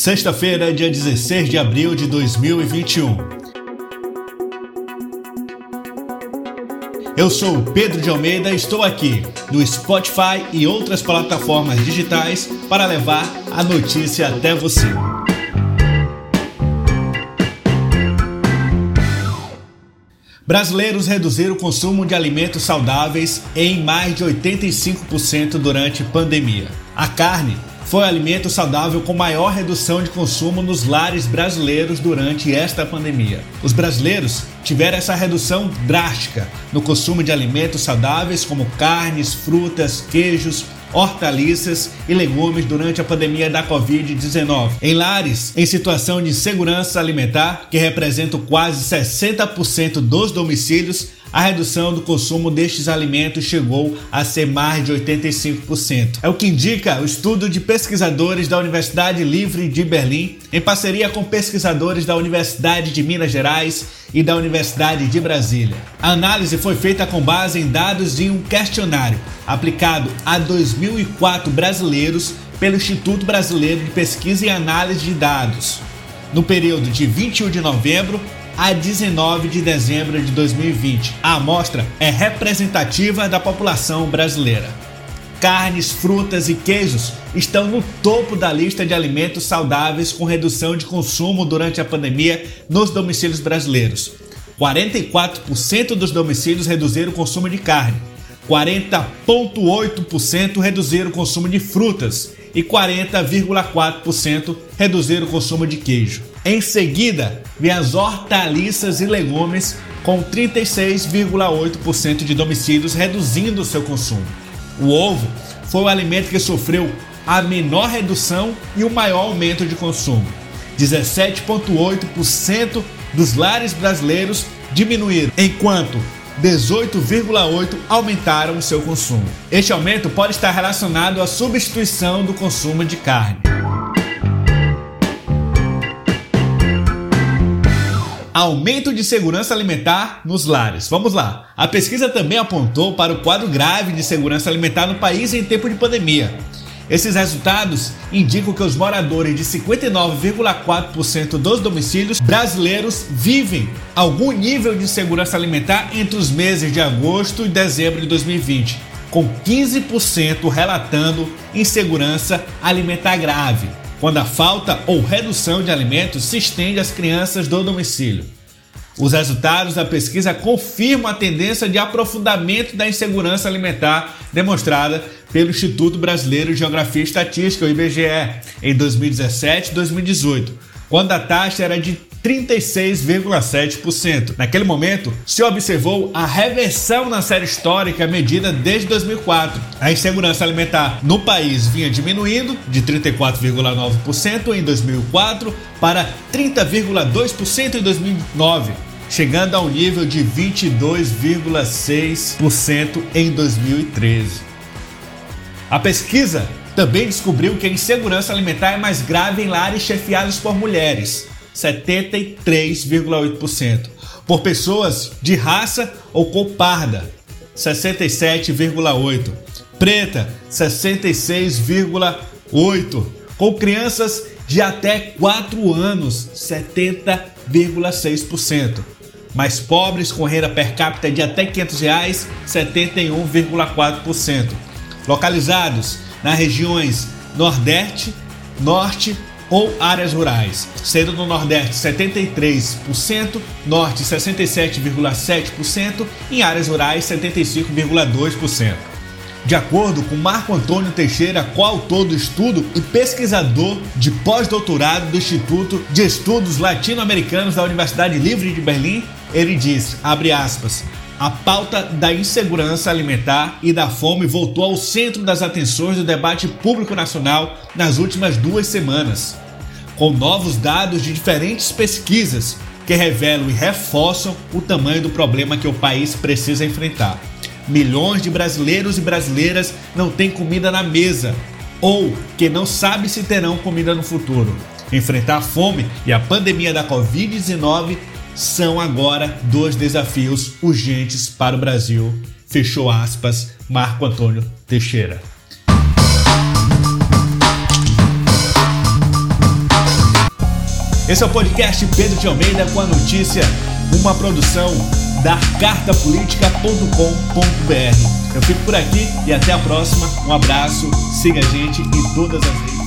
Sexta-feira, dia 16 de abril de 2021. Eu sou Pedro de Almeida e estou aqui no Spotify e outras plataformas digitais para levar a notícia até você. Brasileiros reduziram o consumo de alimentos saudáveis em mais de 85% durante pandemia. A carne foi o alimento saudável com maior redução de consumo nos lares brasileiros durante esta pandemia. Os brasileiros tiveram essa redução drástica no consumo de alimentos saudáveis como carnes, frutas, queijos, hortaliças e legumes durante a pandemia da Covid-19. Em lares em situação de insegurança alimentar, que representam quase 60% dos domicílios, a redução do consumo destes alimentos chegou a ser mais de 85%. É o que indica o estudo de pesquisadores da Universidade Livre de Berlim, em parceria com pesquisadores da Universidade de Minas Gerais e da Universidade de Brasília. A análise foi feita com base em dados de um questionário aplicado a 2004 brasileiros pelo Instituto Brasileiro de Pesquisa e Análise de Dados. No período de 21 de novembro a 19 de dezembro de 2020. A amostra é representativa da população brasileira. Carnes, frutas e queijos estão no topo da lista de alimentos saudáveis com redução de consumo durante a pandemia nos domicílios brasileiros. 44% dos domicílios reduziram o consumo de carne, 40,8% reduziram o consumo de frutas e 40,4% reduziram o consumo de queijo. Em seguida, vem as hortaliças e legumes, com 36,8% de domicílios reduzindo o seu consumo. O ovo foi o alimento que sofreu a menor redução e o maior aumento de consumo. 17,8% dos lares brasileiros diminuíram, enquanto 18,8% aumentaram o seu consumo. Este aumento pode estar relacionado à substituição do consumo de carne. Aumento de segurança alimentar nos lares. Vamos lá. A pesquisa também apontou para o quadro grave de segurança alimentar no país em tempo de pandemia. Esses resultados indicam que os moradores de 59,4% dos domicílios brasileiros vivem algum nível de segurança alimentar entre os meses de agosto e dezembro de 2020, com 15% relatando insegurança alimentar grave quando a falta ou redução de alimentos se estende às crianças do domicílio. Os resultados da pesquisa confirmam a tendência de aprofundamento da insegurança alimentar demonstrada pelo Instituto Brasileiro de Geografia e Estatística, IBGE, em 2017 e 2018, quando a taxa era de 36,7%. Naquele momento, se observou a reversão na série histórica medida desde 2004. A insegurança alimentar no país vinha diminuindo de 34,9% em 2004 para 30,2% em 2009 chegando ao nível de 22,6% em 2013. A pesquisa também descobriu que a insegurança alimentar é mais grave em lares chefiados por mulheres, 73,8%. Por pessoas de raça ou cor parda, 67,8%. Preta, 66,8%. Com crianças de até 4 anos, 70,6%. Mais pobres com renda per capita de até 500 reais, 71,4%. Localizados nas regiões Nordeste, Norte ou áreas rurais, sendo no Nordeste 73%, Norte 67,7% e áreas rurais 75,2%. De acordo com Marco Antônio Teixeira, coautor do estudo e pesquisador de pós-doutorado do Instituto de Estudos Latino-Americanos da Universidade Livre de Berlim, ele diz, abre aspas, a pauta da insegurança alimentar e da fome voltou ao centro das atenções do debate público nacional nas últimas duas semanas, com novos dados de diferentes pesquisas que revelam e reforçam o tamanho do problema que o país precisa enfrentar. Milhões de brasileiros e brasileiras não têm comida na mesa ou que não sabem se terão comida no futuro. Enfrentar a fome e a pandemia da Covid-19 são agora dois desafios urgentes para o Brasil. Fechou aspas, Marco Antônio Teixeira. Esse é o podcast Pedro de Almeida com a notícia, uma produção da cartapolitica.com.br. Eu fico por aqui e até a próxima. Um abraço, siga a gente em todas as redes